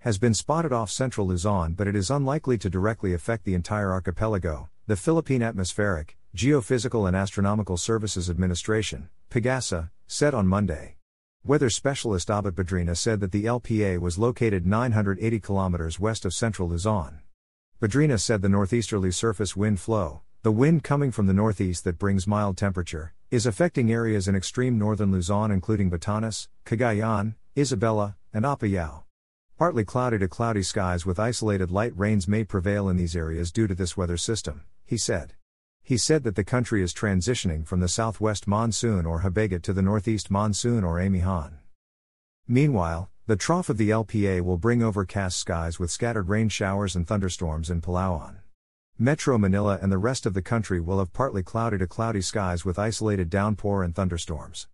has been spotted off central Luzon, but it is unlikely to directly affect the entire archipelago, the Philippine Atmospheric, Geophysical and Astronomical Services Administration, PAGASA, said on Monday. Weather specialist Obet Badrina said that the LPA was located 980 kilometers west of central Luzon. Badrina said the northeasterly surface wind flow, the wind coming from the northeast that brings mild temperature, is affecting areas in extreme northern Luzon including Batanes, Cagayan, Isabela, and Apayao. Partly cloudy to cloudy skies with isolated light rains may prevail in these areas due to this weather system, he said. He said that the country is transitioning from the southwest monsoon or Habagat to the northeast monsoon or Amihan. Meanwhile, the trough of the LPA will bring overcast skies with scattered rain showers and thunderstorms in Palawan. Metro Manila and the rest of the country will have partly cloudy to cloudy skies with isolated downpour and thunderstorms.